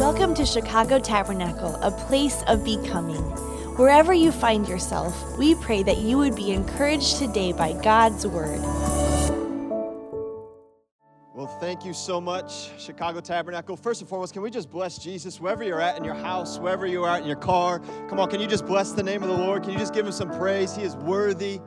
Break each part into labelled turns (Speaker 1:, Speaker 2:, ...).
Speaker 1: Welcome to Chicago Tabernacle, a place of becoming. Wherever you find yourself, we pray that you would be encouraged today by God's Word.
Speaker 2: Well, thank you so much, Chicago Tabernacle. First and foremost, can we just bless Jesus wherever you're at in your house, wherever you are at in your car? Come on, can you just bless the name of the Lord? Can you just give him some praise? He is worthy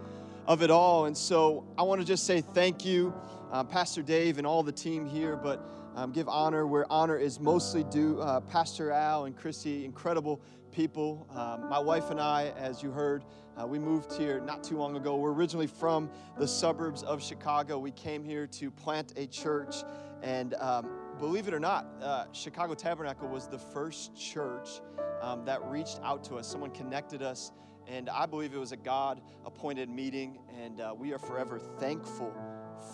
Speaker 2: of it all. And so I want to just say thank you, um, Pastor Dave and all the team here, but um, give honor where honor is mostly due. Uh, Pastor Al and Chrissy, incredible people. Um, my wife and I, as you heard, uh, we moved here not too long ago. We're originally from the suburbs of Chicago. We came here to plant a church, and um, believe it or not, uh, Chicago Tabernacle was the first church um, that reached out to us. Someone connected us, and I believe it was a God appointed meeting, and uh, we are forever thankful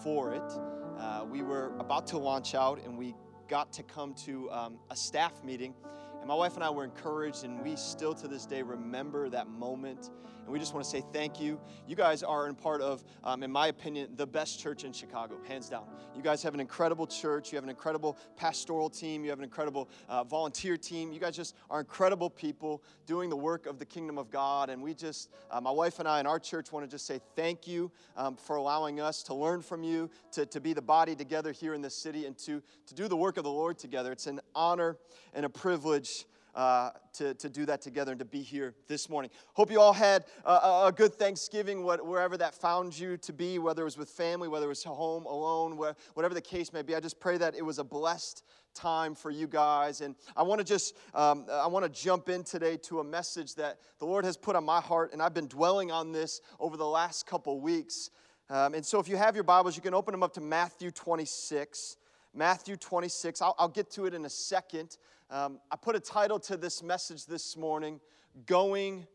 Speaker 2: for it. Uh, we were about to launch out, and we got to come to um, a staff meeting. And my wife and I were encouraged, and we still to this day remember that moment and we just want to say thank you. You guys are in part of, um, in my opinion, the best church in Chicago, hands down. You guys have an incredible church. You have an incredible pastoral team. You have an incredible uh, volunteer team. You guys just are incredible people doing the work of the kingdom of God. And we just, uh, my wife and I and our church want to just say thank you um, for allowing us to learn from you, to, to be the body together here in this city, and to, to do the work of the Lord together. It's an honor and a privilege uh, to, to do that together and to be here this morning. Hope you all had a, a good Thanksgiving, what, wherever that found you to be, whether it was with family, whether it was home, alone, where, whatever the case may be. I just pray that it was a blessed time for you guys. And I want to just, um, I want to jump in today to a message that the Lord has put on my heart, and I've been dwelling on this over the last couple weeks. Um, and so if you have your Bibles, you can open them up to Matthew 26. Matthew 26. I'll, I'll get to it in a second. Um, I put a title to this message this morning Going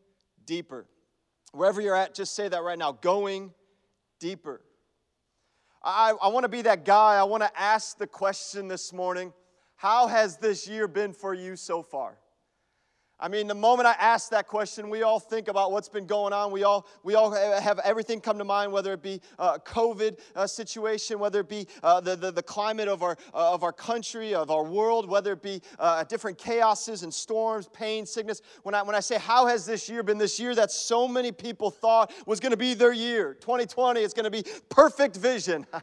Speaker 2: Deeper. Wherever you're at, just say that right now Going Deeper. I, I want to be that guy. I want to ask the question this morning How has this year been for you so far? I mean, the moment I ask that question, we all think about what's been going on. We all, we all have everything come to mind, whether it be a COVID uh, situation, whether it be uh, the, the, the, climate of our, uh, of our country, of our world, whether it be uh, different chaoses and storms, pain, sickness. When I, when I say, how has this year been? This year that so many people thought was going to be their year. 2020 is going to be perfect vision.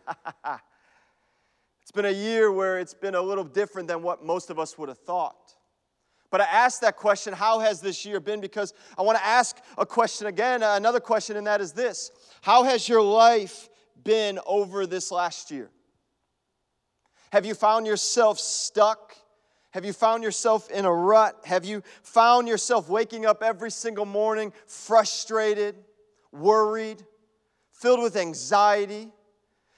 Speaker 2: it's been a year where it's been a little different than what most of us would have thought. But I asked that question, how has this year been? Because I want to ask a question again, uh, another question, and that is this How has your life been over this last year? Have you found yourself stuck? Have you found yourself in a rut? Have you found yourself waking up every single morning frustrated, worried, filled with anxiety?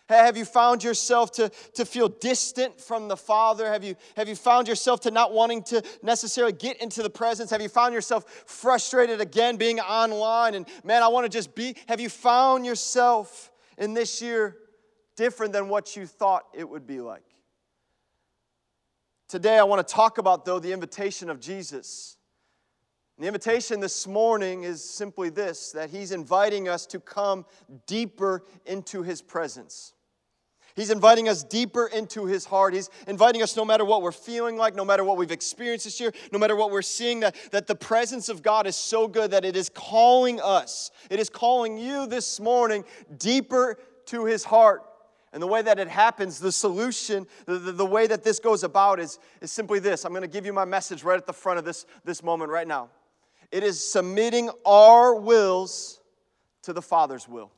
Speaker 2: Have you found yourself to, to feel distant from the Father? Have you, have you found yourself to not wanting to necessarily get into the presence? Have you found yourself frustrated again being online? And man, I want to just be. Have you found yourself in this year different than what you thought it would be like? Today, I want to talk about, though, the invitation of Jesus. the invitation this morning is simply this that He's inviting us to come deeper into His presence. He's inviting us deeper into his heart. He's inviting us, no matter what we're feeling like, no matter what we've experienced this year, no matter what we're seeing, that, that the presence of God is so good that it is calling us, it is calling you this morning deeper to his heart. And the way that it happens, the solution, the, the, the way that this goes about is, is simply this. I'm going to give you my message right at the front of this, this moment right now. It is submitting our wills to the Father's will.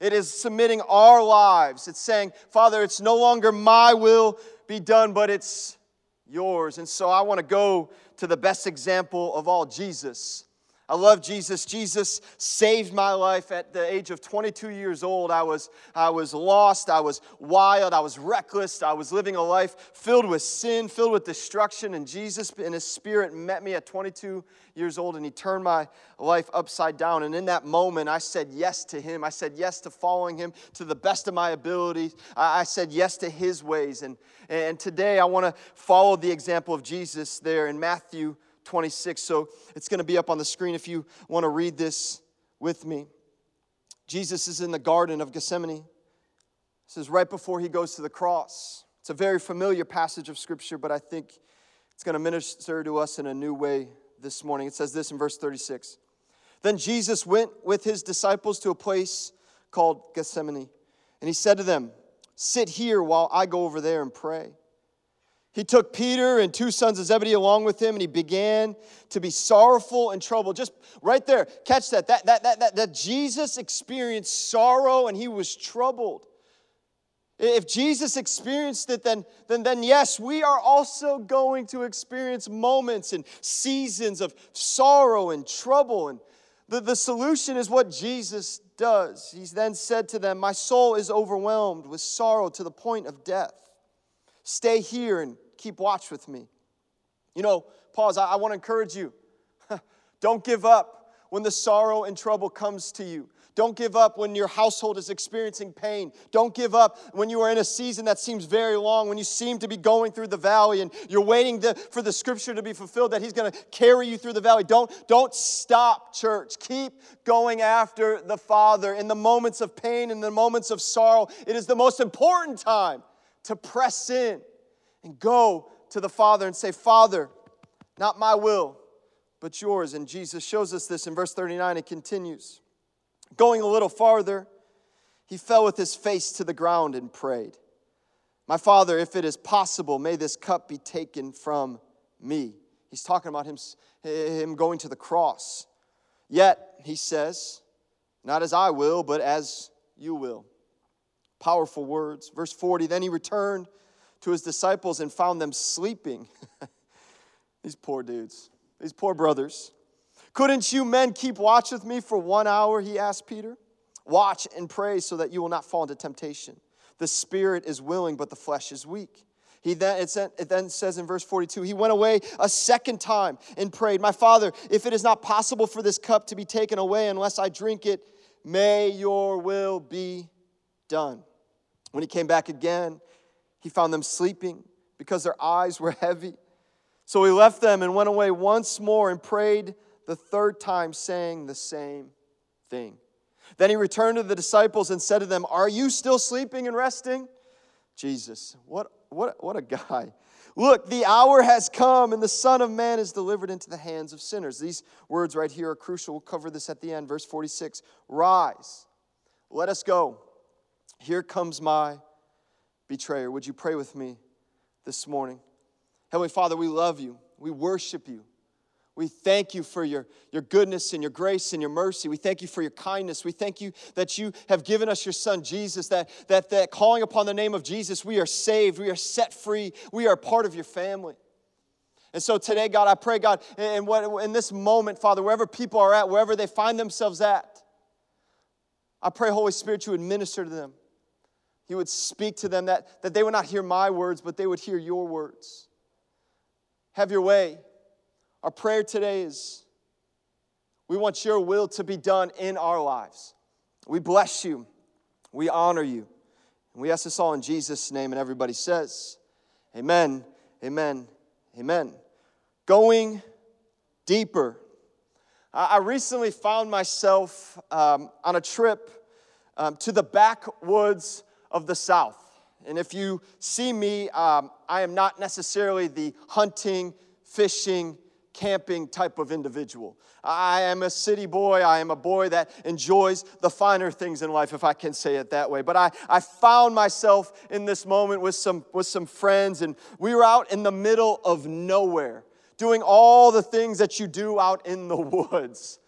Speaker 2: It is submitting our lives. It's saying, Father, it's no longer my will be done, but it's yours. And so I want to go to the best example of all, Jesus. I love Jesus. Jesus saved my life at the age of 22 years old. I was, I was lost. I was wild. I was reckless. I was living a life filled with sin, filled with destruction. And Jesus, in His Spirit, met me at 22 years old and He turned my life upside down. And in that moment, I said yes to Him. I said yes to following Him to the best of my abilities. I said yes to His ways. And, and today, I want to follow the example of Jesus there in Matthew 26. So it's going to be up on the screen if you want to read this with me. Jesus is in the Garden of Gethsemane. This is right before he goes to the cross. It's a very familiar passage of Scripture, but I think it's going to minister to us in a new way this morning. It says this in verse 36. Then Jesus went with his disciples to a place called Gethsemane, and he said to them, Sit here while I go over there and pray. He took Peter and two sons of Zebedee along with him, and he began to be sorrowful and troubled. Just right there, catch that. That, that, that, that, that Jesus experienced sorrow and he was troubled. If Jesus experienced it, then, then, then yes, we are also going to experience moments and seasons of sorrow and trouble. And the, the solution is what Jesus does. He then said to them, My soul is overwhelmed with sorrow to the point of death. Stay here and keep watch with me. You know, pause. I, I want to encourage you. Don't give up when the sorrow and trouble comes to you. Don't give up when your household is experiencing pain. Don't give up when you are in a season that seems very long, when you seem to be going through the valley and you're waiting to, for the scripture to be fulfilled that He's going to carry you through the valley. Don't, don't stop, church. Keep going after the Father. In the moments of pain, in the moments of sorrow, it is the most important time to press in and go to the Father and say, Father, not my will, but yours. And Jesus shows us this in verse 39. It continues. Going a little farther, he fell with his face to the ground and prayed, My Father, if it is possible, may this cup be taken from me. He's talking about him, him going to the cross. Yet, he says, Not as I will, but as you will. Powerful words. Verse 40 Then he returned to his disciples and found them sleeping. these poor dudes, these poor brothers. Couldn't you men keep watch with me for one hour? He asked Peter. Watch and pray so that you will not fall into temptation. The spirit is willing, but the flesh is weak. He then, it then says in verse 42, he went away a second time and prayed, My father, if it is not possible for this cup to be taken away unless I drink it, may your will be done. When he came back again, he found them sleeping because their eyes were heavy. So he left them and went away once more and prayed the third time, saying the same thing. Then he returned to the disciples and said to them, Are you still sleeping and resting? Jesus, what, what, what a guy. Look, the hour has come, and the Son of Man is delivered into the hands of sinners. These words right here are crucial. We'll cover this at the end. Verse 46 Rise, let us go. Here comes my betrayer. Would you pray with me this morning? Heavenly Father, we love you, we worship you. We thank you for your, your goodness and your grace and your mercy. We thank you for your kindness. We thank you that you have given us your son Jesus, that, that, that calling upon the name of Jesus, we are saved, we are set free, we are part of your family. And so today, God, I pray, God, in, what, in this moment, Father, wherever people are at, wherever they find themselves at, I pray, Holy Spirit, you would minister to them. You would speak to them, that, that they would not hear my words, but they would hear your words. Have your way. Our prayer today is we want your will to be done in our lives. We bless you, we honor you. And we ask this all in Jesus' name, and everybody says, Amen, amen, amen. Going deeper. I recently found myself um, on a trip um, to the backwoods of the South. And if you see me, um, I am not necessarily the hunting, fishing, camping type of individual. I am a city boy. I am a boy that enjoys the finer things in life, if I can say it that way. But I, I found myself in this moment with some, with some friends, and we were out in the middle of nowhere doing all the things that you do out in the woods.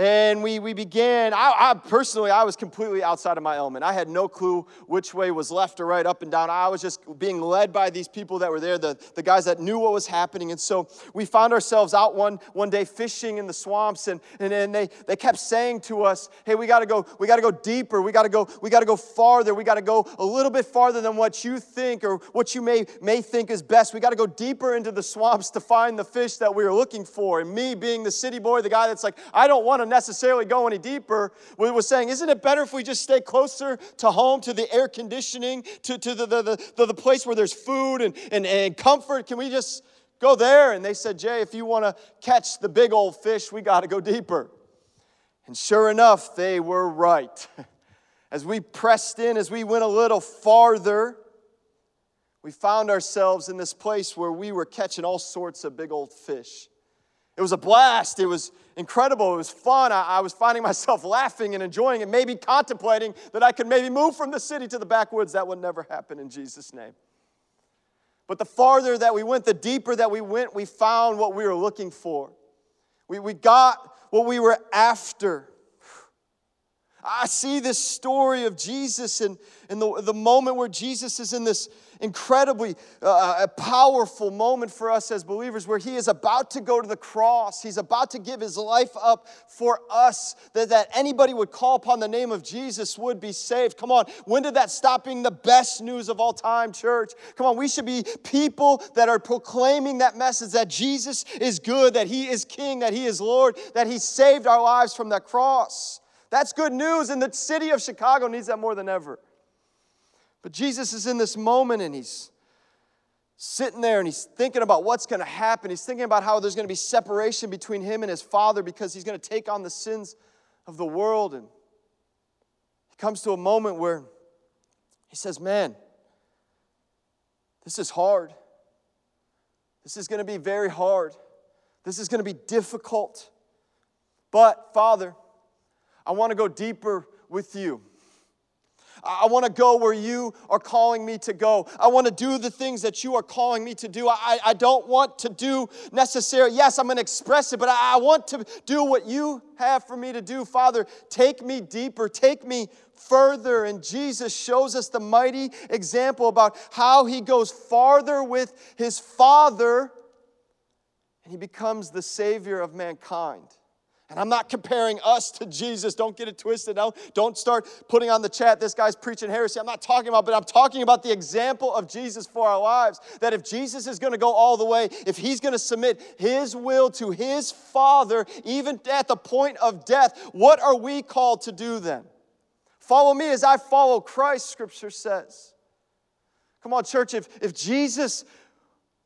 Speaker 2: And we, we began, I, I, personally, I was completely outside of my element. I had no clue which way was left or right, up and down. I was just being led by these people that were there, the, the guys that knew what was happening. And so we found ourselves out one, one day fishing in the swamps, and, and, and they, they kept saying to us, hey, we gotta go, we gotta go deeper, we gotta go, we gotta go farther, we gotta go a little bit farther than what you think or what you may, may think is best. We gotta go deeper into the swamps to find the fish that we were looking for. And me being the city boy, the guy that's like, I don't want to necessarily go any deeper, It was saying, isn't it better if we just stay closer to home, to the air conditioning, to, to the, the, the, the place where there's food and, and, and comfort? Can we just go there? And they said, Jay, if you want to catch the big old fish, we got to go deeper. And sure enough, they were right. As we pressed in, as we went a little farther, we found ourselves in this place where we were catching all sorts of big old fish. It was a blast. It was incredible. It was fun. I, I, was finding myself laughing and enjoying it, maybe contemplating that I could maybe move from the city to the backwoods. That would never happen in Jesus' name. But the farther that we went, the deeper that we went, we found what we were looking for. We, we got what we were after. I see this story of Jesus and, and the, the moment where Jesus is in this incredibly uh, powerful moment for us as believers where he is about to go to the cross. He's about to give his life up for us, that, that anybody would call upon the name of Jesus would be saved. Come on, when did that stop being the best news of all time, church? Come on, we should be people that are proclaiming that message that Jesus is good, that he is king, that he is Lord, that he saved our lives from that cross. That's good news, and the city of Chicago needs that more than ever. But Jesus is in this moment and he's sitting there and he's thinking about what's going to happen. He's thinking about how there's going to be separation between him and his Father because he's going to take on the sins of the world. And he comes to a moment where he says, Man, this is hard. This is going to be very hard. This is going to be difficult. But, Father, I want to go deeper with you. I want to go where you are calling me to go. I want to do the things that you are calling me to do. I, I don't want to do necessary. Yes, I'm going to express it, but I, I want to do what you have for me to do. Father, take me deeper, take me further. And Jesus shows us the mighty example about how he goes farther with his Father and he becomes the Savior of mankind. And I'm not comparing us to Jesus. Don't get it twisted. Don't, don't start putting on the chat, this guy's preaching heresy. I'm not talking about, but I'm talking about the example of Jesus for our lives. That if Jesus is going to go all the way, if he's going to submit his will to his Father, even at the point of death, what are we called to do then? Follow me as I follow Christ, scripture says. Come on, church, if, if Jesus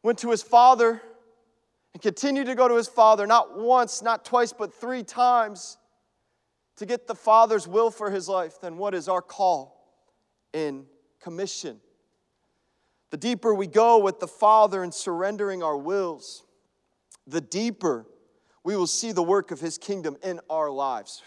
Speaker 2: went to his Father, and continued to go to his father, not once, not twice, but three times to get the father's will for his life, then what is our call in commission? The deeper we go with the Father in surrendering our wills, the deeper we will see the work of his kingdom in our lives.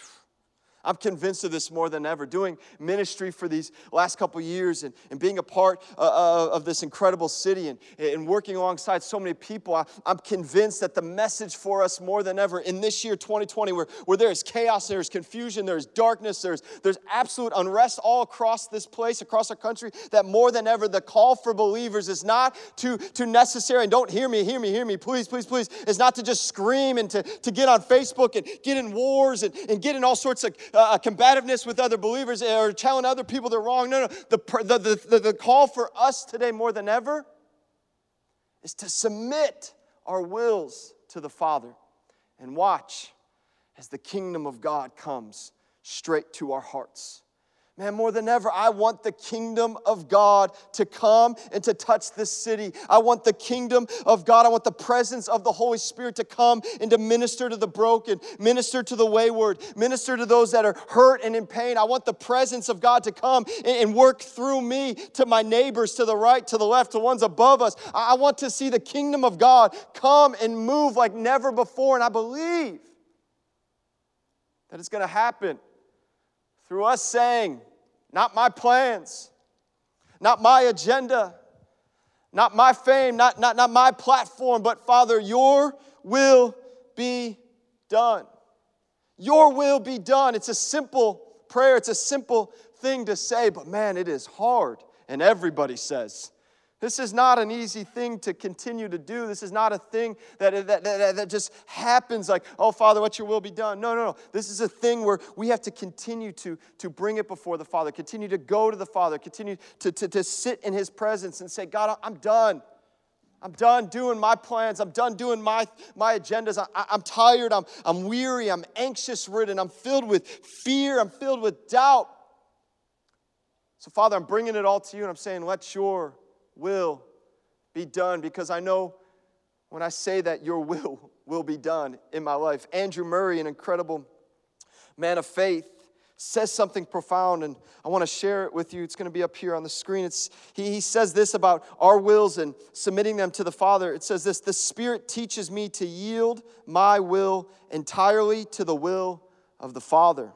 Speaker 2: I'm convinced of this more than ever. Doing ministry for these last couple years and, and being a part uh, uh, of this incredible city and, and working alongside so many people, I, am convinced that the message for us more than ever in this year, 2020, where, where there is chaos, there's confusion, there's darkness, there's, there's absolute unrest all across this place, across our country, that more than ever the call for believers is not to, to necessary, and don't hear me, hear me, hear me, please, please, please, is not to just scream and to, to get on Facebook and get in wars and, and get in all sorts of uh, combativeness with other believers or telling other people they're wrong. No, no. The, the, the, the call for us today more than ever is to submit our wills to the Father and watch as the kingdom of God comes straight to our hearts. Man, more than ever, I want the kingdom of God to come and to touch this city. I want the kingdom of God. I want the presence of the Holy Spirit to come and to minister to the broken, minister to the wayward, minister to those that are hurt and in pain. I want the presence of God to come and work through me to my neighbors, to the right, to the left, to ones above us. I want to see the kingdom of God come and move like never before. And I believe that it's going to happen through us saying, not my plans, not my agenda, not my fame, not, not, not my platform, but Father, your will be done. Your will be done. It's a simple prayer, it's a simple thing to say, but man, it is hard. And everybody says, this is not an easy thing to continue to do. This is not a thing that, that, that, that, just happens like, oh, Father, what your will be done. No, no, no. This is a thing where we have to continue to, to bring it before the Father, continue to go to the Father, continue to, to, to sit in His presence and say, God, I'm done. I'm done doing my plans. I'm done doing my, my agendas. I, am tired. I'm, I'm weary. I'm anxious ridden. I'm filled with fear. I'm filled with doubt. So, Father, I'm bringing it all to you and I'm saying, let your will be done because I know when I say that, your will will be done in my life. Andrew Murray, an incredible man of faith, says something profound, and I want to share it with you. It's going to be up here on the screen. It's, he, he says this about our wills and submitting them to the Father. It says this The Spirit teaches me to yield my will entirely to the will of the Father.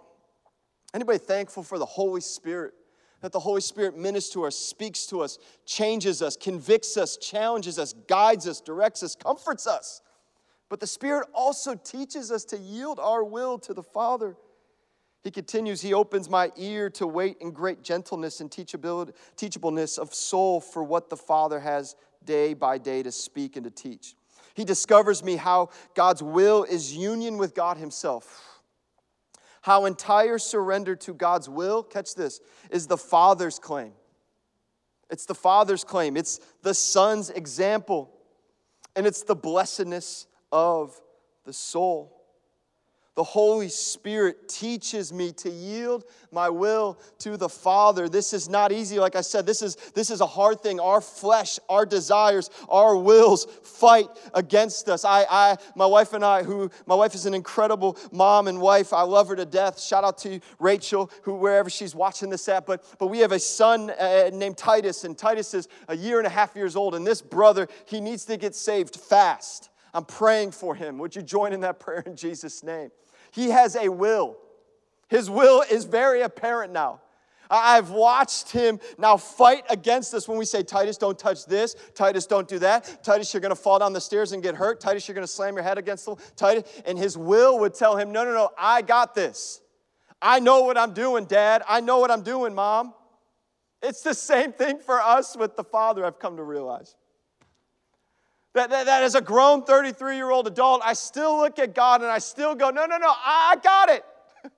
Speaker 2: Anybody thankful for the Holy Spirit? That the Holy Spirit ministers to us, speaks to us, changes us, convicts us, challenges us, guides us, directs us, comforts us. But the Spirit also teaches us to yield our will to the Father. He continues, He opens my ear to wait in great gentleness and teachableness of soul for what the Father has day by day to speak and to teach. He discovers me how God's will is union with God Himself. How entire surrender to God's will, catch this, is the Father's claim. It's the Father's claim, it's the Son's example, and it's the blessedness of the soul. The Holy Spirit teaches me to yield my will to the Father. This is not easy. Like I said, this is, this is a hard thing. Our flesh, our desires, our wills fight against us. I, I, my wife and I, who my wife is an incredible mom and wife. I love her to death. Shout out to Rachel, who wherever she's watching this at. But, but we have a son uh, named Titus, and Titus is a year and a half years old. And this brother, he needs to get saved fast. I'm praying for him. Would you join in that prayer in Jesus' name? He has a will. His will is very apparent now. I've watched him now fight against us when we say, Titus, don't touch this. Titus, don't do that. Titus, you're going to fall down the stairs and get hurt. Titus, you're going to slam your head against the Titus. And his will would tell him, no, no, no, I got this. I know what I'm doing, Dad. I know what I'm doing, Mom. It's the same thing for us with the Father, I've come to realize. That, that, that as a grown 33 year old adult, I still look at God and I still go, no, no, no, I got it.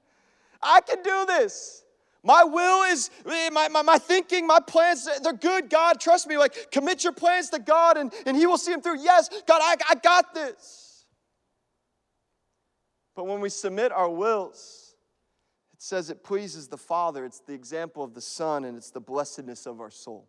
Speaker 2: I can do this. My will is, eh, my, my, my thinking, my plans, eh, they're good. God, trust me. Like, commit your plans to God and, and He will see them through. Yes, God, I, I got this. But when we submit our wills, it says it pleases the Father. It's the example of the Son, and it's the blessedness of our soul.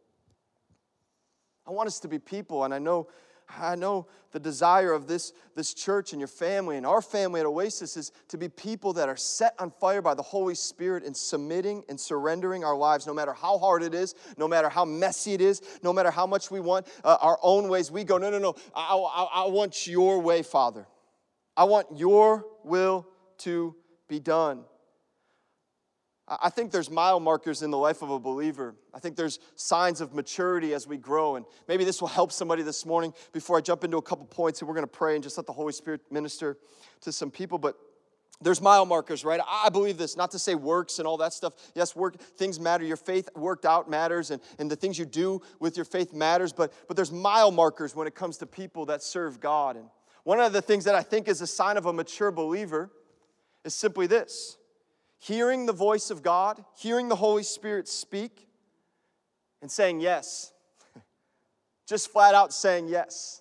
Speaker 2: I want us to be people, and I know I know the desire of this, this church and your family and our family at Oasis is to be people that are set on fire by the Holy Spirit and submitting and surrendering our lives, no matter how hard it is, no matter how messy it is, no matter how much we want uh, our own ways. We go, no, no, no, I, I, I want your way, Father. I want your will to be done. I think there's mile markers in the life of a believer. I think there's signs of maturity as we grow. And maybe this will help somebody this morning before I jump into a couple points and we're going to pray and just let the Holy Spirit minister to some people. But there's mile markers, right? I believe this, not to say works and all that stuff. Yes, work, things matter. Your faith worked out matters, and, and the things you do with your faith matters, but, but there's mile markers when it comes to people that serve God. And one of the things that I think is a sign of a mature believer is simply this hearing the voice of God, hearing the Holy Spirit speak, and saying yes. Just flat out saying yes.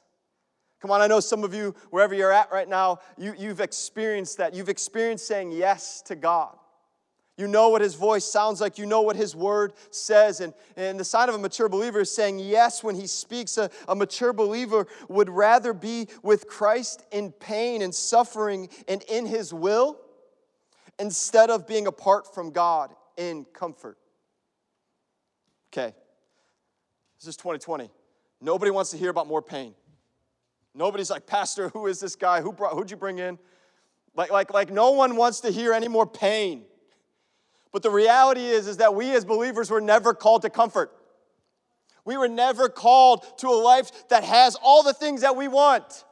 Speaker 2: Come on, I know some of you, wherever you're at right now, you, you've experienced that. You've experienced saying yes to God. You know what his voice sounds like. You know what his word says. And, and the sign of a mature believer is saying yes when he speaks. A, a mature believer would rather be with Christ in pain and suffering and in his will instead of being apart from God in comfort. Okay, this is 2020. Nobody wants to hear about more pain. Nobody's like, Pastor, who is this guy? Who brought, who'd you bring in? Like, like, like no one wants to hear any more pain. But the reality is, is that we as believers were never called to comfort. We were never called to a life that has all the things that we want.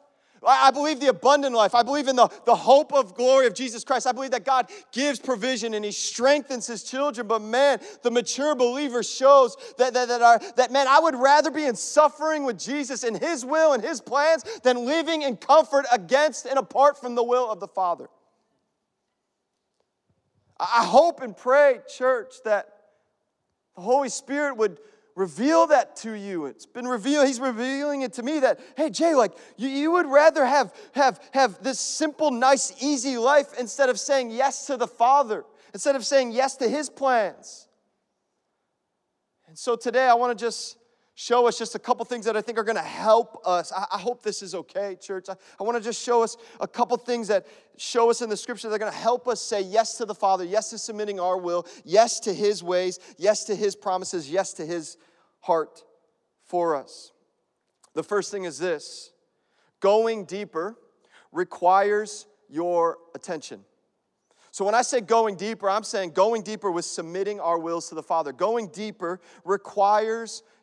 Speaker 2: I believe the abundant life. I believe in the, the hope of glory of Jesus Christ. I believe that God gives provision and He strengthens His children. But man, the mature believer shows that, that, that, our, that man, I would rather be in suffering with Jesus and His will and His plans than living in comfort against and apart from the will of the Father. I hope and pray, church, that the Holy Spirit would reveal that to you. It's been revealed. He's revealing it to me that, hey, Jay, like you, you would rather have, have, have this simple, nice, easy life instead of saying yes to the Father, instead of saying yes to His plans. And so today I want to just show us just a couple things that I think are going to help us. I, I, hope this is okay, church. I, I want to just show us a couple things that show us in the scripture that are going to help us say yes to the Father, yes to submitting our will, yes to His ways, yes to His promises, yes to His heart for us. The first thing is this going deeper requires your attention. So when I say going deeper, I'm saying going deeper with submitting our wills to the Father. Going deeper requires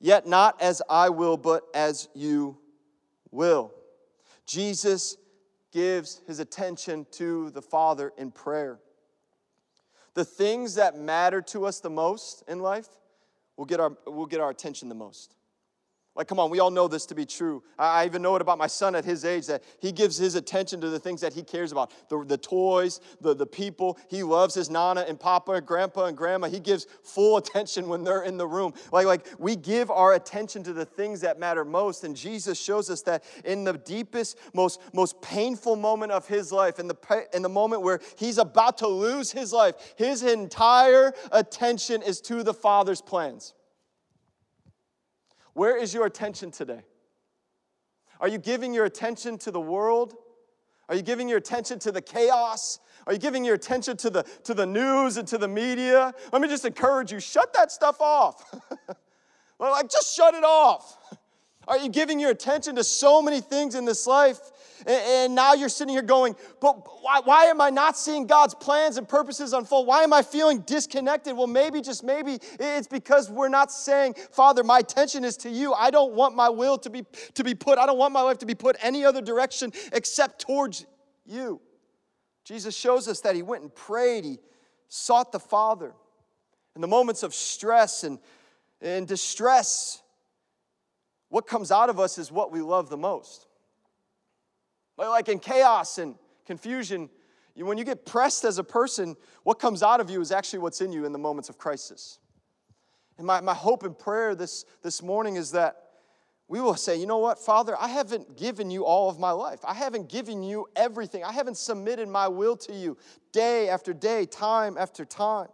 Speaker 2: Yet not as I will, but as you will. Jesus gives his attention to the Father in prayer. The things that matter to us the most in life will get our, will get our attention the most. Like, come on, we all know this to be true. I even know it about my son at his age that he gives his attention to the things that he cares about the, the toys, the, the people. He loves his nana and papa and grandpa and grandma. He gives full attention when they're in the room. Like, like we give our attention to the things that matter most. And Jesus shows us that in the deepest, most, most painful moment of his life, in the, in the moment where he's about to lose his life, his entire attention is to the Father's plans. Where is your attention today? Are you giving your attention to the world? Are you giving your attention to the chaos? Are you giving your attention to the, to the news and to the media? Let me just encourage you shut that stuff off. like, just shut it off. Are you giving your attention to so many things in this life and now you're sitting here going, but why, why am I not seeing God's plans and purposes unfold? Why am I feeling disconnected? Well, maybe, just maybe, it's because we're not saying, Father, my attention is to you. I don't want my will to be, to be put, I don't want my life to be put any other direction except towards you. Jesus shows us that he went and prayed, he sought the Father. In the moments of stress and, and distress, what comes out of us is what we love the most. Like in chaos and confusion, when you get pressed as a person, what comes out of you is actually what's in you in the moments of crisis. And my, my hope and prayer this, this morning is that we will say, you know what, Father, I haven't given you all of my life. I haven't given you everything. I haven't submitted my will to you day after day, time after time.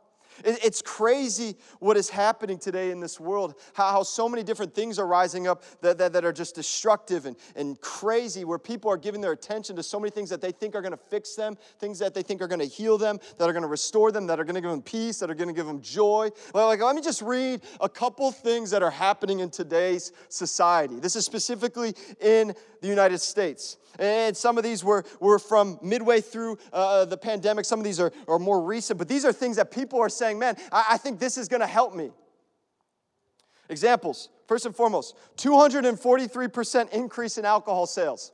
Speaker 2: It's crazy what is happening today in this world, how, so many different things are rising up that, that, that, are just destructive and, and crazy, where people are giving their attention to so many things that they think are going to fix them, things that they think are going to heal them, that are going to restore them, that are going to give them peace, that are going to give them joy. Like, let me just read a couple things that are happening in today's society. This is specifically in the United States. And some of these were, were from midway through uh, the pandemic. Some of these are, are more recent, but these are things that people are saying, man, I, I think this is going to help me. Examples first and foremost 243% increase in alcohol sales.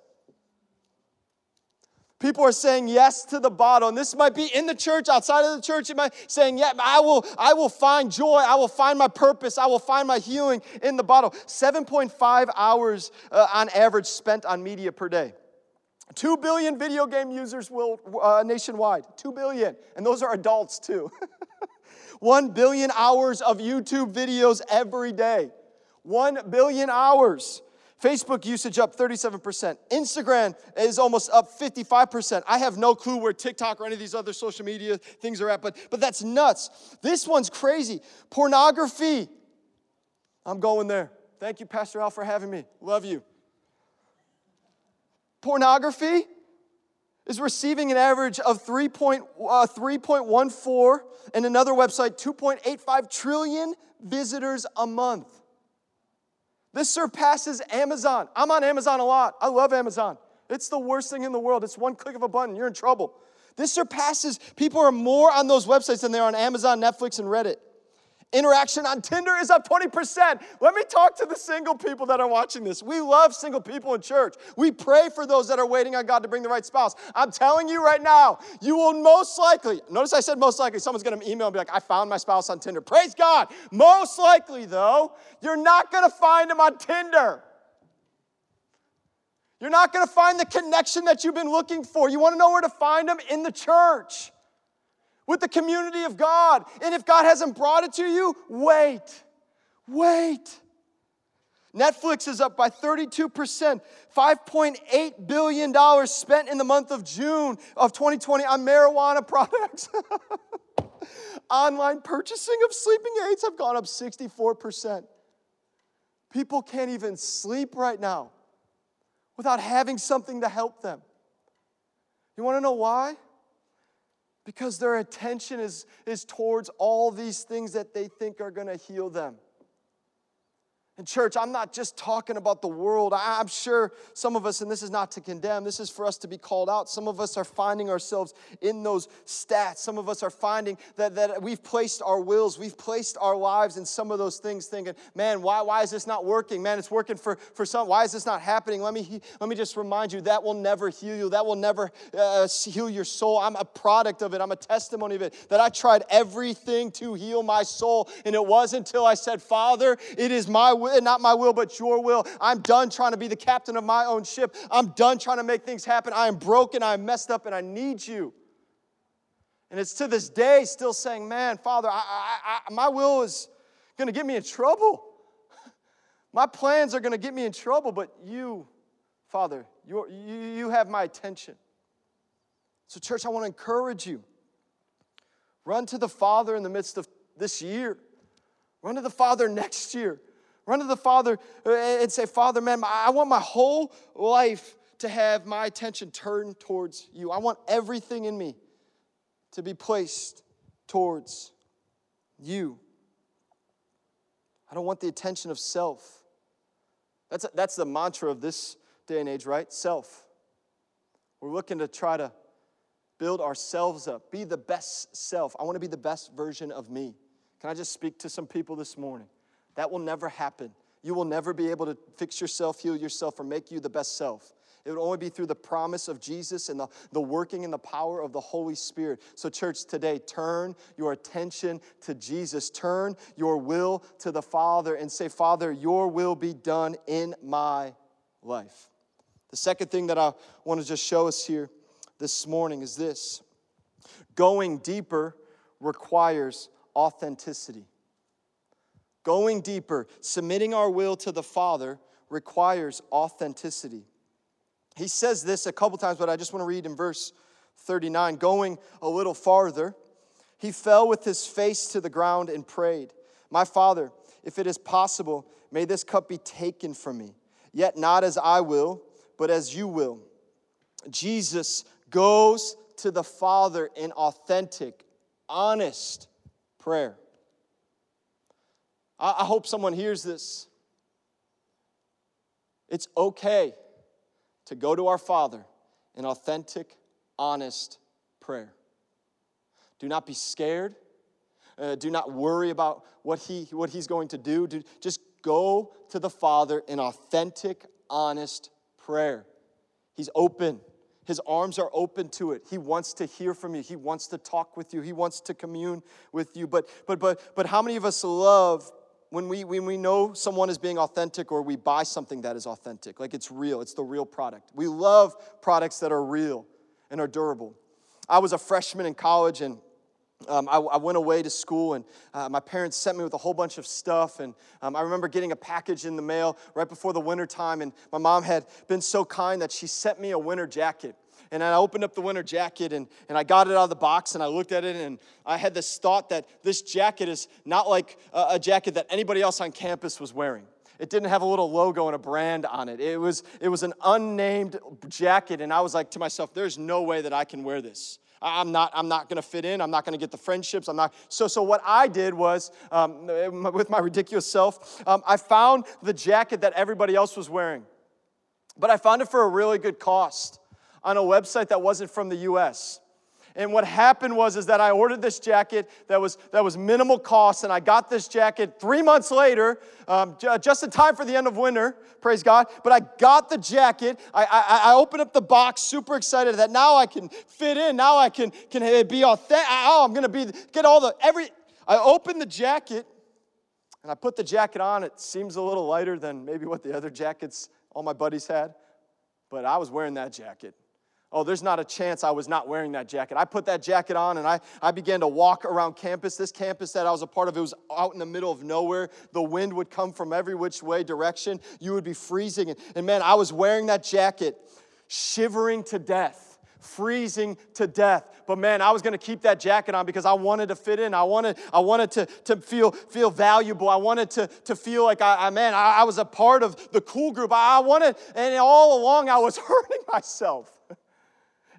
Speaker 2: People are saying yes to the bottle. And this might be in the church, outside of the church. It might saying, Yeah, I will, I will find joy. I will find my purpose. I will find my healing in the bottle. 7.5 hours uh, on average spent on media per day. 2 billion video game users will, uh, nationwide. 2 billion. And those are adults too. 1 billion hours of YouTube videos every day. 1 billion hours. Facebook usage up 37%. Instagram is almost up 55%. I have no clue where TikTok or any of these other social media things are at, but, but that's nuts. This one's crazy. Pornography. I'm going there. Thank you, Pastor Al, for having me. Love you. Pornography is receiving an average of 3.14 uh, and another website 2.85 trillion visitors a month. This surpasses Amazon. I'm on Amazon a lot. I love Amazon. It's the worst thing in the world. It's one click of a button, you're in trouble. This surpasses, people are more on those websites than they are on Amazon, Netflix, and Reddit. Interaction on Tinder is up 20%. Let me talk to the single people that are watching this. We love single people in church. We pray for those that are waiting on God to bring the right spouse. I'm telling you right now, you will most likely, notice I said most likely, someone's gonna email and be like, I found my spouse on Tinder. Praise God. Most likely, though, you're not gonna find him on Tinder. You're not gonna find the connection that you've been looking for. You wanna know where to find him? In the church with the community of God. And if God hasn't brought it to you, wait. Wait. Netflix is up by 32%, $5.8 billion spent in the month of June of 2020 on marijuana products. Online purchasing of sleeping aids have gone up 64%. People can't even sleep right now without having something to help them. You want to know why? Because their attention is, is towards all these things that they think are going to heal them. And, church, I'm not just talking about the world. I'm sure some of us, and this is not to condemn, this is for us to be called out. Some of us are finding ourselves in those stats. Some of us are finding that, that we've placed our wills, we've placed our lives in some of those things, thinking, man, why, why is this not working? Man, it's working for, for some. Why is this not happening? Let me, let me just remind you that will never heal you. That will never uh, heal your soul. I'm a product of it, I'm a testimony of it. That I tried everything to heal my soul, and it wasn't until I said, Father, it is my will will, eh, not my will, but your will. I'm done trying to be the captain of my own ship. I'm done trying to make things happen. I am broken, I am messed up, and I need you. And it's to this day still saying, Man, Father, I, I, I, my will is going to get me in trouble. My plans are going to get me in trouble, but you, Father, you, you have my attention. So, church, I want to encourage you. Run to the Father in the midst of this year. Run to the Father next year. Run to the Father uh, and say, Father, man, I want my whole life to have my attention turned towards you. I want everything in me to be placed towards you. I don't want the attention of self. That's, that's the mantra of this day and age, right? Self. We're looking to try to build ourselves up, be the best self. I want to be the best version of me. Can I just speak to some people this morning? That will never happen. You will never be able to fix yourself, heal yourself, or make you the best self. It would only be through the promise of Jesus and the, the working and the power of the Holy Spirit. So, church, today, turn your attention to Jesus. Turn your will to the Father and say, Father, your will be done in my life. The second thing that I want to just show us here this morning is this going deeper requires authenticity. Going deeper, submitting our will to the Father requires authenticity. He says this a couple times, but I just want to read in verse 39. Going a little farther, he fell with his face to the ground and prayed, My Father, if it is possible, may this cup be taken from me. Yet not as I will, but as you will. Jesus goes to the Father in authentic, honest prayer. I, hope someone hears this. It's okay to go to our Father in authentic, honest prayer. Do not be scared. Uh, do not worry about what, he, what He's going to do. do. Just go to the Father in authentic, honest prayer. He's open. His arms are open to it. He wants to hear from you. He wants to talk with you. He wants to commune with you. But but but but how many of us love when we, when we know someone is being authentic or we buy something that is authentic, like it's real, it's the real product. We love products that are real and are durable. I was a freshman in college and um, I, I, went away to school and uh, my parents sent me with a whole bunch of stuff and um, i remember getting a package in the mail right before the winter time and my mom had been so kind that she sent me a winter jacket and I opened up the winter jacket and, and I got it out of the box and I looked at it and I had this thought that this jacket is not like a, a jacket that anybody else on campus was wearing. It didn't have a little logo and a brand on it. It was, it was an unnamed jacket, and I was like to myself, there's no way that I can wear this. I'm not, I'm not gonna fit in. I'm not gonna get the friendships. I'm not. So, so what I did was, um, with my ridiculous self, um, I found the jacket that everybody else was wearing, but I found it for a really good cost on a website that wasn't from the US. And what happened was is that I ordered this jacket that was that was minimal cost, and I got this jacket three months later, um, just in time for the end of winter. Praise God! But I got the jacket. I, I, I opened up the box, super excited that now I can fit in. Now I can can be authentic. Oh, I'm gonna be get all the every. I opened the jacket, and I put the jacket on. It seems a little lighter than maybe what the other jackets all my buddies had, but I was wearing that jacket. Oh, there's not a chance I was not wearing that jacket. I put that jacket on and I, I began to walk around campus. This campus that I was a part of, it was out in the middle of nowhere. The wind would come from every which way direction. You would be freezing. And, and man, I was wearing that jacket, shivering to death freezing to death. But man, I was gonna keep that jacket on because I wanted to fit in. I wanted, I wanted to, to feel, feel valuable. I wanted to, to feel like I, I man, I, I was a part of the cool group. I, I wanted, and all along I was hurting myself.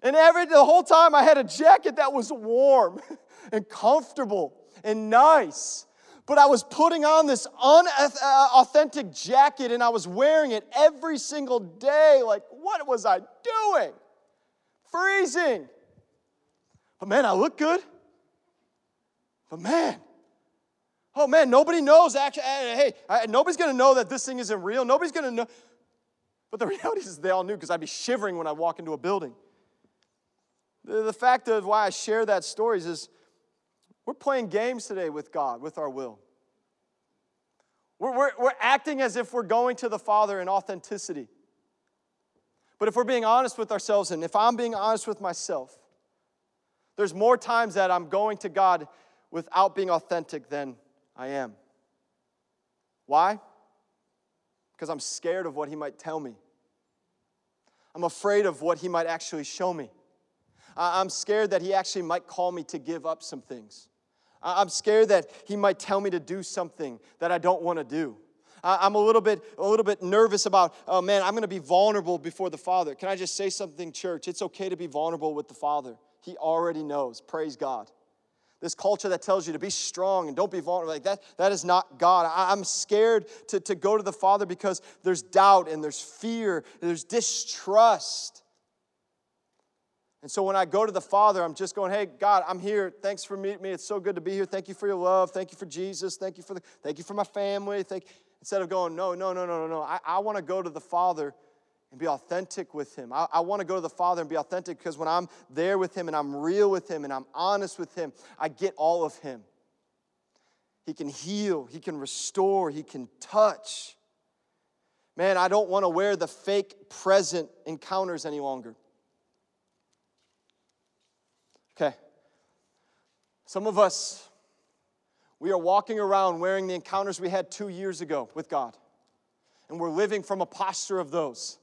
Speaker 2: And every the whole time I had a jacket that was warm and comfortable and nice. But I was putting on this unauthentic uh, jacket and I was wearing it every single day. Like, what was I doing? freezing. But man, I look good. But man, oh man, nobody knows actually. Uh, hey, nobody's gonna know that this thing isn't real. Nobody's gonna know. But the reality is, they all knew because I'd be shivering when I walk into a building. The, fact of why I share that stories is we're playing games today with God, with our will. We're, we're, we're acting as if we're going to the Father in authenticity. But if we're being honest with ourselves, and if I'm being honest with myself, there's more times that I'm going to God without being authentic than I am. Why? Because I'm scared of what He might tell me. I'm afraid of what He might actually show me. I'm scared that He actually might call me to give up some things. I'm scared that He might tell me to do something that I don't want to do. I'm a little bit, a little bit nervous about, oh man, I'm going to be vulnerable before the Father. Can I just say something, church? It's okay to be vulnerable with the Father. He already knows. Praise God. This culture that tells you to be strong and don't be vulnerable, like that, that is not God. I, am scared to, to go to the Father because there's doubt and there's fear, and there's distrust. And so when I go to the Father, I'm just going, hey, God, I'm here. Thanks for meeting me. It's so good to be here. Thank you for your love. Thank you for Jesus. Thank you for the, thank you for my family. Thank Instead of going, no, no, no, no, no, no. I, I want to go to the Father and be authentic with Him. I, I want to go to the Father and be authentic because when I'm there with Him and I'm real with Him and I'm honest with Him, I get all of Him. He can heal, He can restore, He can touch. Man, I don't want to wear the fake present encounters any longer. Okay. Some of us we are walking around wearing the encounters we had two years ago with God. And we're living from a posture of those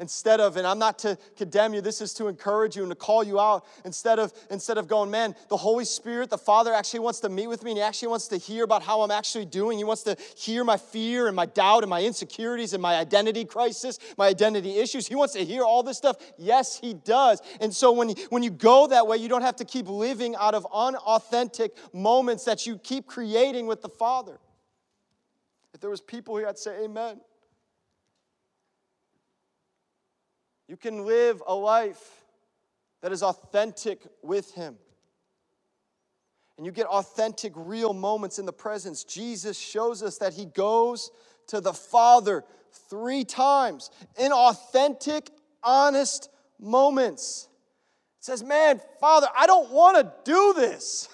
Speaker 2: instead of and i'm not to condemn you this is to encourage you and to call you out instead of instead of going man the holy spirit the father actually wants to meet with me and he actually wants to hear about how i'm actually doing. He wants to hear my fear and my doubt and my insecurities and my identity crisis my identity issues. He wants to hear all this stuff. Yes he does. And so when, when you go that way you don't have to keep living out of unauthentic moments that you keep creating with the father. If there was people here i'd say amen You can live a life that is authentic with Him. And you get authentic, real moments in the presence. Jesus shows us that He goes to the Father three times in authentic, honest moments. It says, Man, Father, I don't want to do this.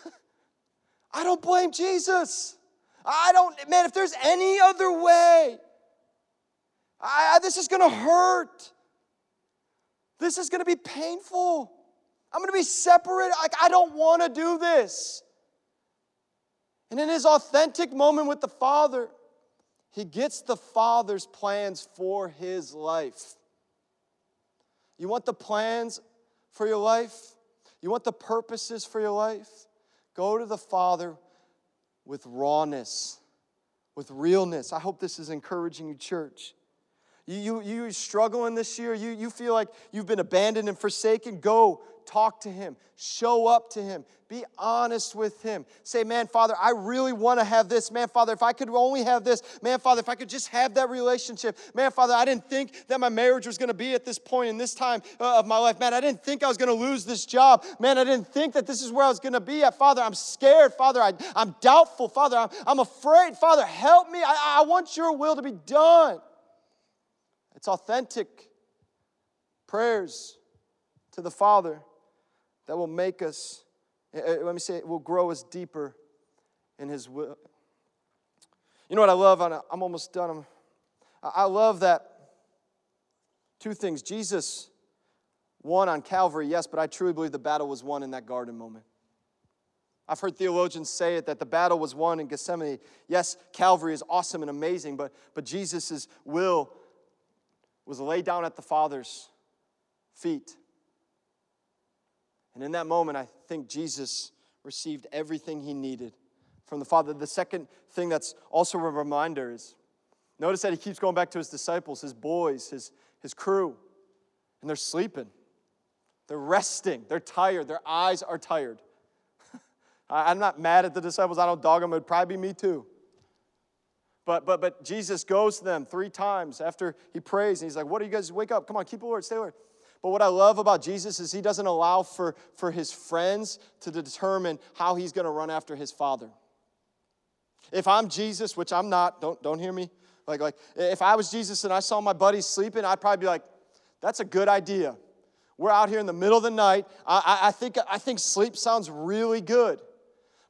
Speaker 2: I don't blame Jesus. I don't, man, if there's any other way, I, this is going to hurt. This is going to be painful. I'm going to be separated. Like, I don't want to do this. And in his authentic moment with the Father, he gets the Father's plans for his life. You want the plans for your life? You want the purposes for your life? Go to the Father with rawness, with realness. I hope this is encouraging you, church. You, you, you struggling this year? You, you feel like you've been abandoned and forsaken? Go talk to Him. Show up to Him. Be honest with Him. Say, man, Father, I really want to have this. Man, Father, if I could only have this. Man, Father, if I could just have that relationship. Man, Father, I didn't think that my marriage was going to be at this point in this time uh, of my life. Man, I didn't think I was going to lose this job. Man, I didn't think that this is where I was going to be at. Father, I'm scared. Father, I, am doubtful. Father, I'm, I'm afraid. Father, help me. I, I want your will to be done. It's authentic prayers to the Father that will make us, eh, eh, let me say, it will grow us deeper in His will. You know what I love? I'm almost done. I love that two things. Jesus won on Calvary, yes, but I truly believe the battle was won in that garden moment. I've heard theologians say it that the battle was won in Gethsemane. Yes, Calvary is awesome and amazing, but, but Jesus' will was lay down at the Father's feet. And in that moment, I think Jesus received everything he needed from the Father. The second thing that's also a reminder is notice that he keeps going back to his disciples, his boys, his, his crew, and they're sleeping. They're resting. They're tired. Their eyes are tired. I'm not mad at the disciples. I don't dog them. It'd probably be me too. But, but, but Jesus goes to them three times after he prays, and he's like, What are you guys? Wake up. Come on, keep the stay alert. But what I love about Jesus is he doesn't allow for, for his friends to determine how he's going to run after his father. If I'm Jesus, which I'm not, don't, don't hear me. Like, like, if I was Jesus and I saw my buddies sleeping, I'd probably be like, that's a good idea. We're out here in the middle of the night. I, I, I think, I think sleep sounds really good.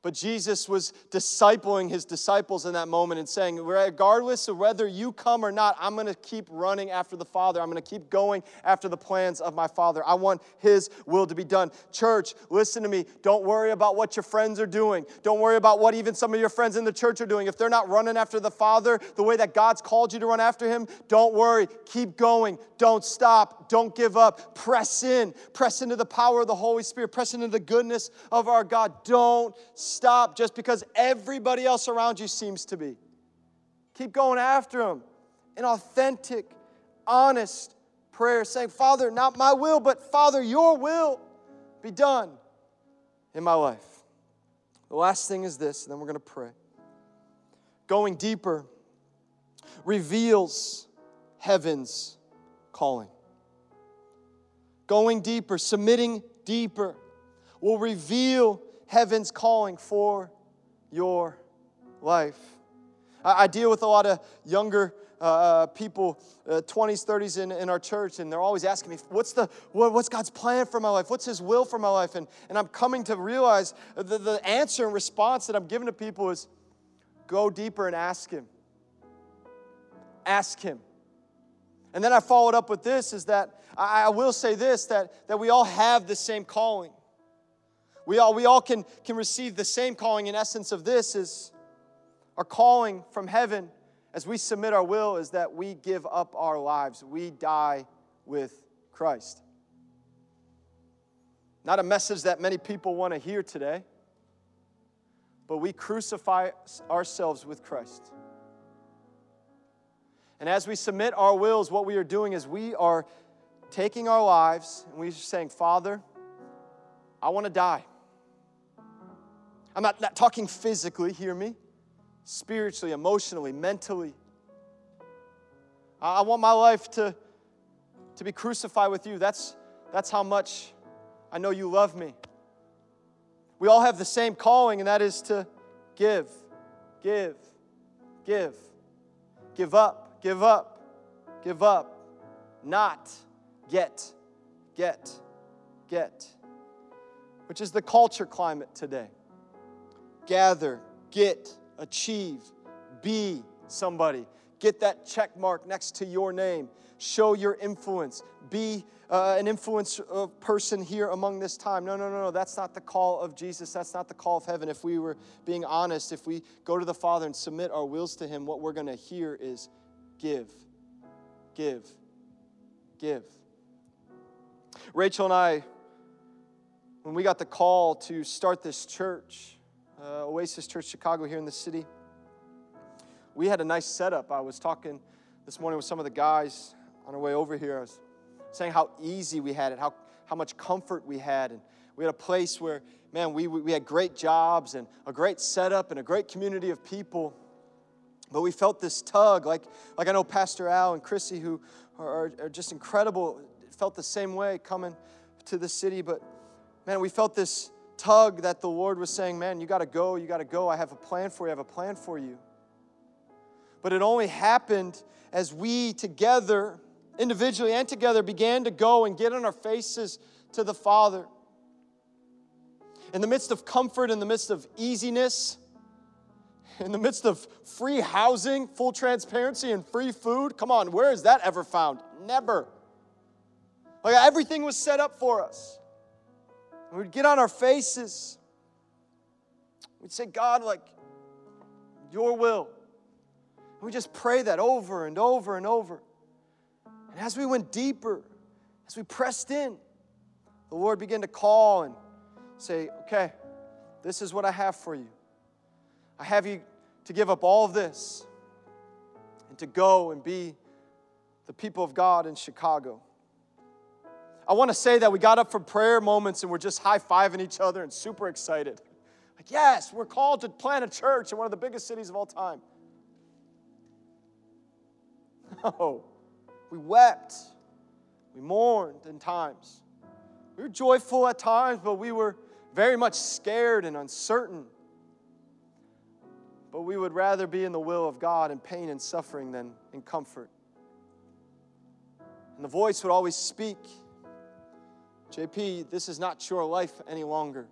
Speaker 2: But Jesus was discipling his disciples in that moment and saying, regardless of whether you come or not, I'm going to keep running after the Father. I'm going to keep going after the plans of my Father. I want his will to be done. Church, listen to me. Don't worry about what your friends are doing. Don't worry about what even some of your friends in the church are doing. If they're not running after the Father the way that God's called you to run after him, don't worry. Keep going. Don't stop. Don't give up. Press in. Press into the power of the Holy Spirit. Press into the goodness of our God. Don't stop just because everybody else around you seems to be. Keep going after Him in authentic, honest prayer, saying, Father, not my will, but Father, your will be done in my life. The last thing is this, and then we're going to pray. Going deeper reveals heaven's calling. Going deeper, submitting deeper, will reveal heaven's calling for your life. I, I deal with a lot of younger uh, uh people, uh, 20s, 30s in, in our church, and they're always asking me, what's, the, what, what's God's plan for my life? What's His will for my life? And, and I'm coming to realize the, the answer and response that I'm giving to people is go deeper and ask Him. Ask Him. And then I followed up with this is that I, I will say this that, that we all have the same calling. We all, we all can, can receive the same calling in essence of this is our calling from heaven as we submit our will is that we give up our lives. We die with Christ. Not a message that many people want to hear today, but we crucify ourselves with Christ. And as we submit our wills, what we are doing is we are taking our lives and we're saying, Father, I want to die. I'm not, not talking physically, hear me, spiritually, emotionally, mentally. I want my life to, to be crucified with you. That's, that's how much I know you love me. We all have the same calling, and that is to give, give, give, give up, give up, give up, not, get, get, get, which is the culture climate today gather, get, achieve, be somebody. Get that check mark next to your name. Show your influence. Be uh, an influence uh, person here among this time. No, no, no, no. That's not the call of Jesus. That's not the call of heaven. If we were being honest, if we go to the Father and submit our wills to Him, what we're going to hear is give, give, give. Rachel and I, when we got the call to start this church, uh, Oasis Church Chicago here in the city. We had a nice setup. I was talking this morning with some of the guys on our way over here. I was saying how easy we had it, how, how much comfort we had. And we had a place where, man, we, we had great jobs and a great setup and a great community of people. But we felt this tug, like, like I know Pastor Al and Chrissy, who are, are just incredible, felt the same way coming to the city. But man, we felt this tug that the Lord was saying, man, you got to go, you got to go. I have a plan for you, I have a plan for you. But it only happened as we together, individually and together, began to go and get on our faces to the Father. In the midst of comfort, in the midst of easiness, in the midst of free housing, full transparency, and free food. Come on, where is that ever found? Never. Like everything was set up for us. We'd get on our faces. We'd say, God, like, your will. And we just pray that over and over and over. And as we went deeper, as we pressed in, the Lord began to call and say, okay, this is what I have for you. I have you to give up all of this and to go and be the people of God in Chicago. I want to say that we got up from prayer moments and we're just high fiving each other and super excited. Like, yes, we're called to plant a church in one of the biggest cities of all time. No, we wept, we mourned in times. We were joyful at times, but we were very much scared and uncertain but we would rather be in the will of God in pain and suffering than in comfort. And the voice would always speak JP, this is not your life any longer.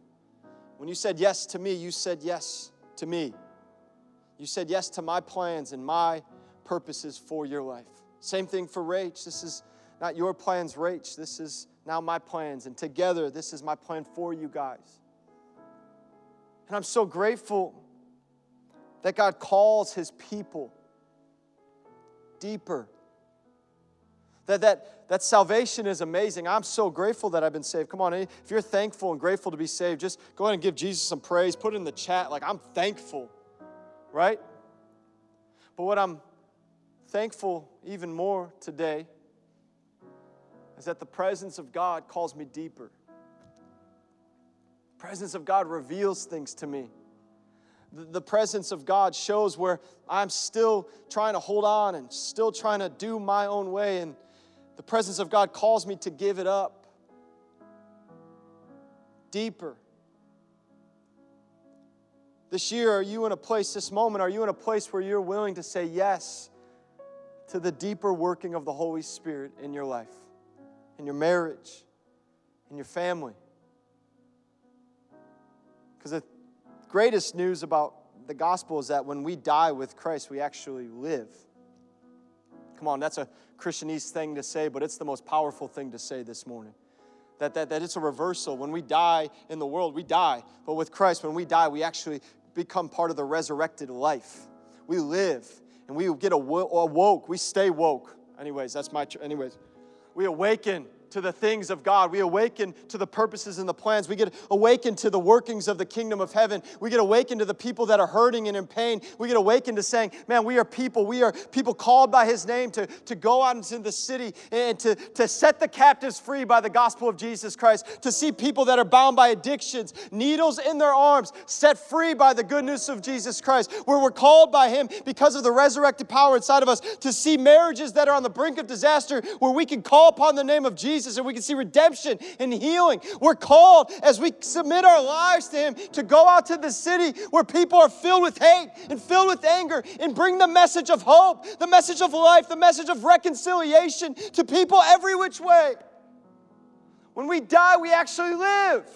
Speaker 2: When you said yes to me, you said yes to me. You said yes to my plans and my purposes for your life. Same thing for Rach. This is not your plans, Rach. This is now my plans. And together, this is my plan for you guys. And I'm so grateful that God calls his people deeper. That, that, that salvation is amazing. I'm so grateful that I've been saved. Come on, if you're thankful and grateful to be saved, just go ahead and give Jesus some praise. Put it in the chat, like, I'm thankful, right? But what I'm thankful even more today is that the presence of God calls me deeper. The presence of God reveals things to me the presence of God shows where I'm still trying to hold on and still trying to do my own way, and the presence of God calls me to give it up deeper. This year, are you in a place, this moment, are you in a place where you're willing to say yes to the deeper working of the Holy Spirit in your life, in your marriage, in your family? Because the greatest news about the gospel is that when we die with Christ, we actually live. Come on, that's a Christianese thing to say, but it's the most powerful thing to say this morning. That, that, that it's a reversal. When we die in the world, we die. But with Christ, when we die, we actually become part of the resurrected life. We live and we get awoke. We stay woke. Anyways, that's my, anyways. We awaken to the things of God. We awaken to the purposes and the plans. We get awakened to the workings of the kingdom of heaven. We get awakened to the people that are hurting and in pain. We get awakened to saying, man, we are people. We are people called by his name to, to go out into the city and to, to set the captives free by the gospel of Jesus Christ, to see people that are bound by addictions, needles in their arms, set free by the good news of Jesus Christ, where we're called by him because of the resurrected power inside of us to see marriages that are on the brink of disaster, where we can call upon the name of Jesus Jesus and we can see redemption and healing. We're called as we submit our lives to Him to go out to the city where people are filled with hate and filled with anger and bring the message of hope, the message of life, the message of reconciliation to people every which way. When we die, we actually live.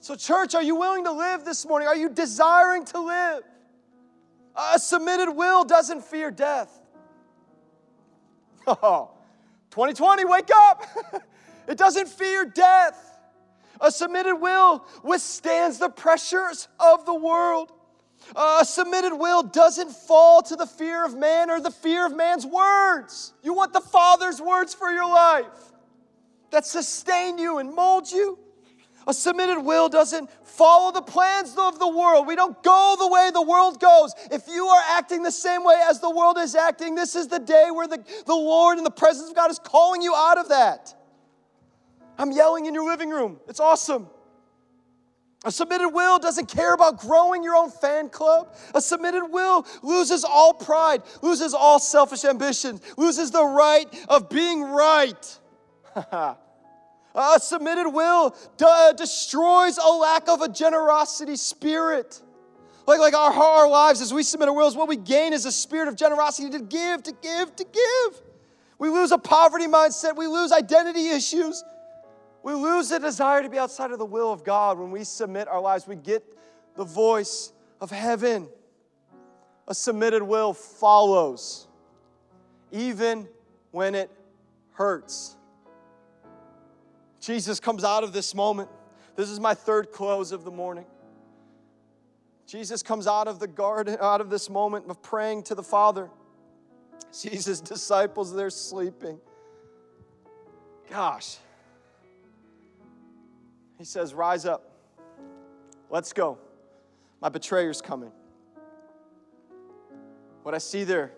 Speaker 2: So, church, are you willing to live this morning? Are you desiring to live? A submitted will doesn't fear death. Oh, 2020, wake up! it doesn't fear death. A submitted will withstands the pressures of the world. A submitted will doesn't fall to the fear of man or the fear of man's words. You want the Father's words for your life that sustain you and mold you. A submitted will doesn't follow the plans of the world. We don't go the way the world goes. If you are acting the same way as the world is acting, this is the day where the, the Lord and the presence of God is calling you out of that. I'm yelling in your living room. It's awesome. A submitted will doesn't care about growing your own fan club. A submitted will loses all pride, loses all selfish ambition, loses the right of being right. a submitted will de- uh, destroys a lack of a generosity spirit. Like, like our, our lives, as we submit our wills, what we gain is a spirit of generosity to give, to give, to give. We lose a poverty mindset, we lose identity issues. We lose the desire to be outside of the will of God when we submit our lives. We get the voice of heaven. A submitted will follows, even when it hurts. Jesus comes out of this moment. This is my third close of the morning. Jesus comes out of the garden, out of this moment of praying to the Father. Sees his disciples, they're sleeping. Gosh, he says, Rise up. Let's go. My betrayer's coming. What I see there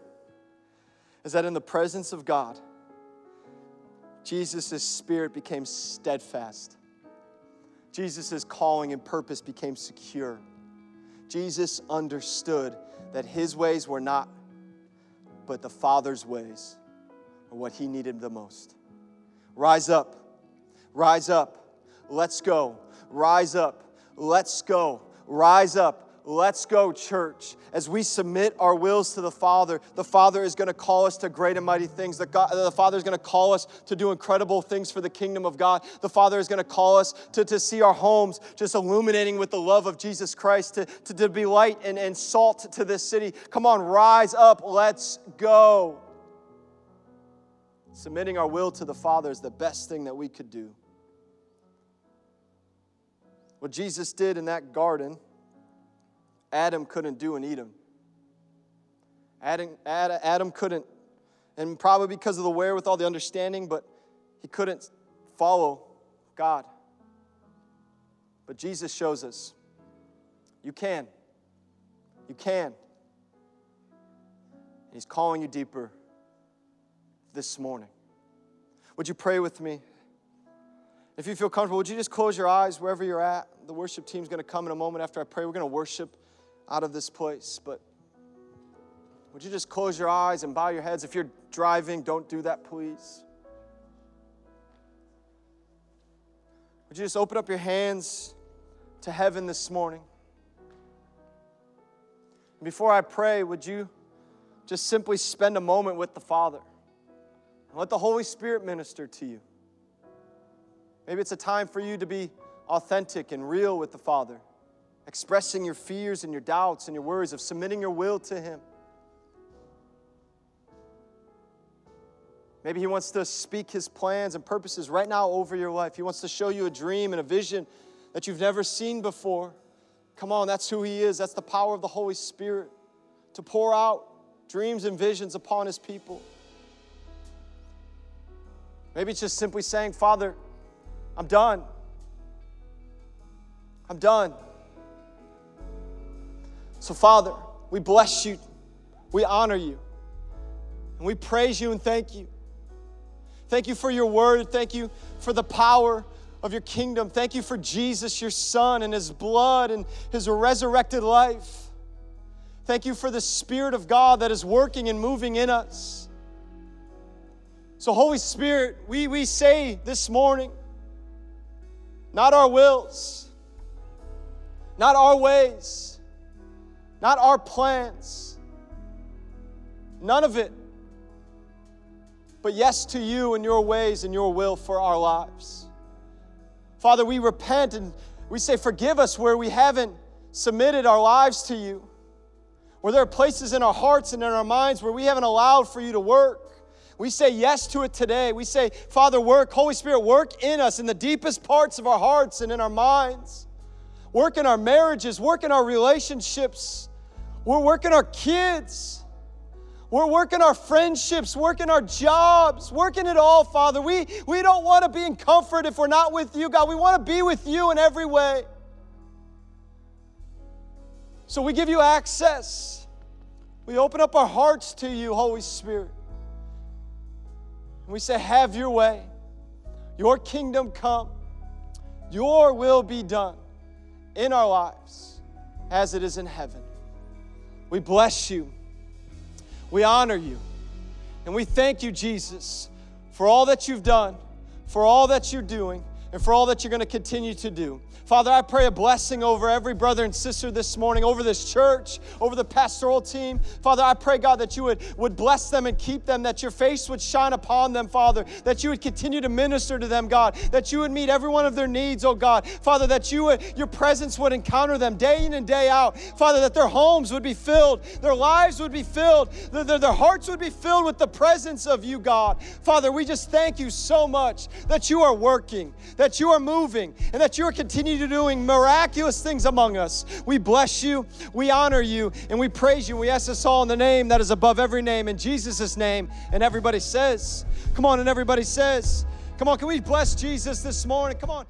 Speaker 2: is that in the presence of God, Jesus' spirit became steadfast. Jesus' calling and purpose became secure. Jesus understood that his ways were not, but the Father's ways are what he needed the most. Rise up, rise up. Let's go. Rise up. Let's go. Rise up. Let's go, church. As we submit our wills to the Father, the Father is going to call us to great and mighty things. The, God, the Father is going to call us to do incredible things for the kingdom of God. The Father is going to call us to, to see our homes just illuminating with the love of Jesus Christ, to, to, to be light and, and salt to this city. Come on, rise up. Let's go. Submitting our will to the Father is the best thing that we could do. What Jesus did in that garden, Adam couldn't do in Eden. Adam, Adam couldn't, and probably because of the wherewithal, the understanding, but he couldn't follow God. But Jesus shows us you can. You can. He's calling you deeper this morning. Would you pray with me? If you feel comfortable, would you just close your eyes wherever you're at? The worship team's going to come in a moment after I pray. We're going to worship out of this place, but would you just close your eyes and bow your heads? If you're driving, don't do that, please. Would you just open up your hands to heaven this morning? Before I pray, would you just simply spend a moment with the Father and let the Holy Spirit minister to you? Maybe it's a time for you to be authentic and real with the Father, expressing your fears and your doubts and your worries, of submitting your will to Him. Maybe He wants to speak His plans and purposes right now over your life. He wants to show you a dream and a vision that you've never seen before. Come on, that's who He is. That's the power of the Holy Spirit to pour out dreams and visions upon His people. Maybe it's just simply saying, Father, I'm done. I'm done. So, Father, we bless you, we honor you, and we praise you and thank you. Thank you for your word. Thank you for the power of your kingdom. Thank you for Jesus, your Son, and his blood and his resurrected life. Thank you for the Spirit of God that is working and moving in us. So, Holy Spirit, we, we say this morning, not our wills, not our ways, not our plans, none of it, but yes to you and your ways and your will for our lives. Father, we repent and we say, Forgive us where we haven't submitted our lives to you, where there are places in our hearts and in our minds where we haven't allowed for you to work. We say yes to it today. We say, Father, work, Holy Spirit, work in us in the deepest parts of our hearts and in our minds. Work in our marriages, work in our relationships, we're working our kids. We're working our friendships, working our jobs, working it all, Father. We, we don't want to be in comfort if we're not with you, God. We want to be with you in every way. So we give you access. We open up our hearts to you, Holy Spirit. And we say, Have your way. Your kingdom come. Your will be done in our lives as it is in heaven. We bless you. We honor you. And we thank you, Jesus, for all that you've done, for all that you're doing, and for all that you're going to continue to do. Father, I pray a blessing over every brother and sister this morning, over this church, over the pastoral team. Father, I pray, God, that you would, would bless them and keep them, that your face would shine upon them, Father, that you would continue to minister to them, God, that you would meet every one of their needs, oh God. Father, that you would, your presence would encounter them day in and day out. Father, that their homes would be filled, their lives would be filled, their, their, their hearts would be filled with the presence of you, God. Father, we just thank you so much that you are working, that you are moving, and that you are continuing to doing miraculous things among us. We bless you, we honor you, and we praise you. We ask this all in the name that is above every name, in Jesus' name. And everybody says, Come on, and everybody says, Come on, can we bless Jesus this morning? Come on.